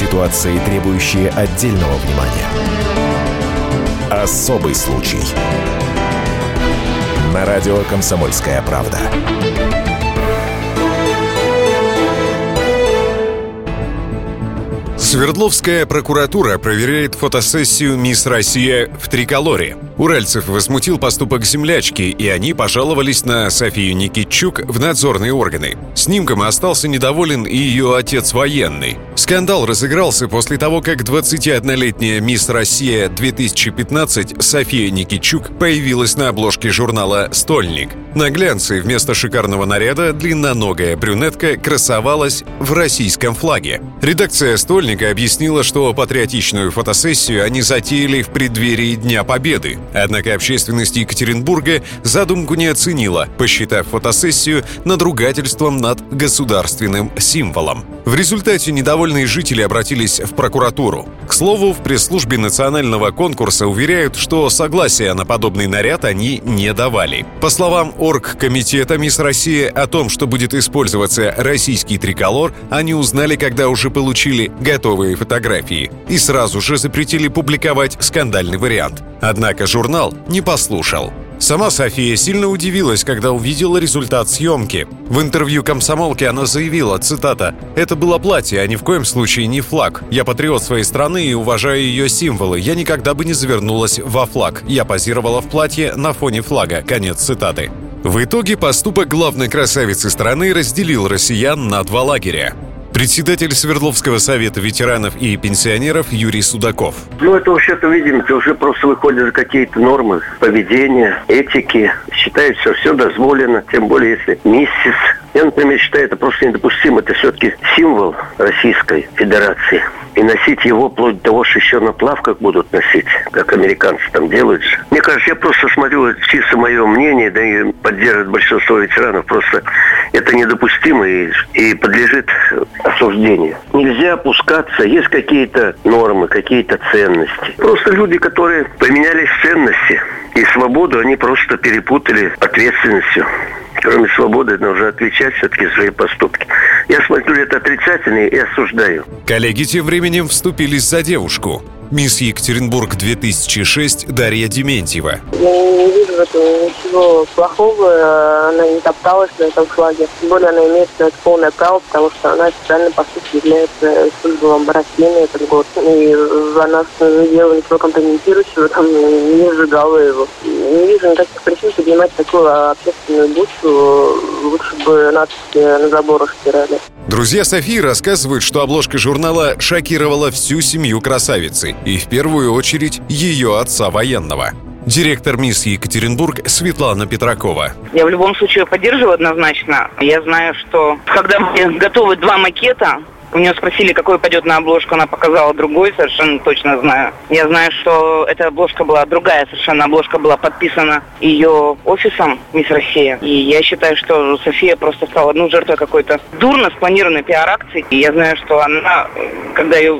Ситуации, требующие отдельного внимания. Особый случай. На радио «Комсомольская правда». Свердловская прокуратура проверяет фотосессию «Мисс Россия» в Триколоре. Уральцев возмутил поступок землячки, и они пожаловались на Софию Никитчук в надзорные органы. Снимком остался недоволен и ее отец военный. Скандал разыгрался после того, как 21-летняя «Мисс Россия-2015» София Никитчук появилась на обложке журнала «Стольник». На глянце вместо шикарного наряда длинноногая брюнетка красовалась в российском флаге. Редакция «Стольника» объяснила, что патриотичную фотосессию они затеяли в преддверии Дня Победы. Однако общественность Екатеринбурга задумку не оценила, посчитав фотосессию надругательством над государственным символом. В результате недовольные жители обратились в прокуратуру. К слову, в пресс-службе национального конкурса уверяют, что согласия на подобный наряд они не давали. По словам оргкомитета «Мисс Россия» о том, что будет использоваться российский триколор, они узнали, когда уже получили готовые фотографии. И сразу же запретили публиковать скандальный вариант. Однако журнал не послушал. Сама София сильно удивилась, когда увидела результат съемки. В интервью комсомолке она заявила, цитата, «Это было платье, а ни в коем случае не флаг. Я патриот своей страны и уважаю ее символы. Я никогда бы не завернулась во флаг. Я позировала в платье на фоне флага». Конец цитаты. В итоге поступок главной красавицы страны разделил россиян на два лагеря. Председатель Свердловского совета ветеранов и пенсионеров Юрий Судаков. Ну, это вообще-то, видите, уже просто выходят за какие-то нормы поведения, этики. Считают, что все дозволено, тем более, если миссис. Я, например, считаю, это просто недопустимо. Это все-таки символ Российской Федерации. И носить его вплоть до того, что еще на плавках будут носить, как американцы там делают. Мне кажется, я просто смотрю, чисто мое мнение, да и поддерживает большинство ветеранов, просто это недопустимо и, и подлежит осуждению. Нельзя опускаться, есть какие-то нормы, какие-то ценности. Просто люди, которые поменялись ценности и свободу, они просто перепутали ответственностью кроме свободы, нужно отвечать все-таки свои поступки. Я смотрю это отрицательно и осуждаю. Коллеги тем временем вступились за девушку. Мисс Екатеринбург 2006 Дарья Дементьева. Я не вижу в этом ничего плохого. Она не топталась на этом флаге. Тем более она имеет на это полное право, потому что она официально, по сути, является символом России этот год. И она не делала ничего компрометирующего, там не сжигала его. Не вижу никаких причин поднимать такую общественную бучу. Бы надписи на заборах стирали. Друзья Софии рассказывают, что обложка журнала шокировала всю семью красавицы, и в первую очередь ее отца военного. Директор МИС Екатеринбург Светлана Петракова. Я в любом случае поддерживаю однозначно. Я знаю, что когда мне готовы два макета, у нее спросили, какой пойдет на обложку, она показала другой, совершенно точно знаю. Я знаю, что эта обложка была другая, совершенно обложка была подписана ее офисом Мисс Россия. И я считаю, что София просто стала ну, жертвой какой-то дурно спланированной пиар-акции. И я знаю, что она, когда ее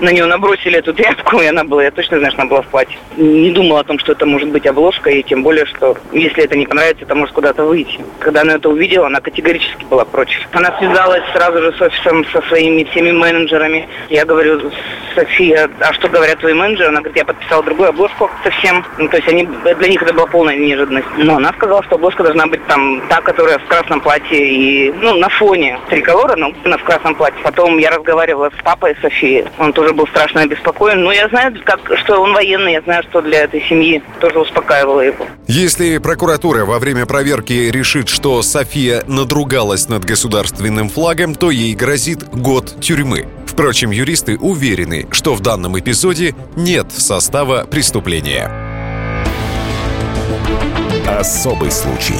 на нее набросили эту тряпку, и она была, я точно знаю, что она была в платье. Не думала о том, что это может быть обложка, и тем более, что если это не понравится, это может куда-то выйти. Когда она это увидела, она категорически была против. Она связалась сразу же с офисом, со своими всеми менеджерами. Я говорю, София, а что говорят твои менеджеры? Она говорит, я подписала другую обложку совсем. Ну, то есть они, для них это была полная неожиданность. Но она сказала, что обложка должна быть там та, которая в красном платье и, ну, на фоне триколора, но в красном платье. Потом я разговаривала с папой Софии. Он тоже был страшно обеспокоен. Но я знаю, как, что он военный, я знаю, что для этой семьи тоже успокаивало его. Если прокуратура во время проверки решит, что София надругалась над государственным флагом, то ей грозит год тюрьмы. Впрочем, юристы уверены, что в данном эпизоде нет состава преступления. Особый случай.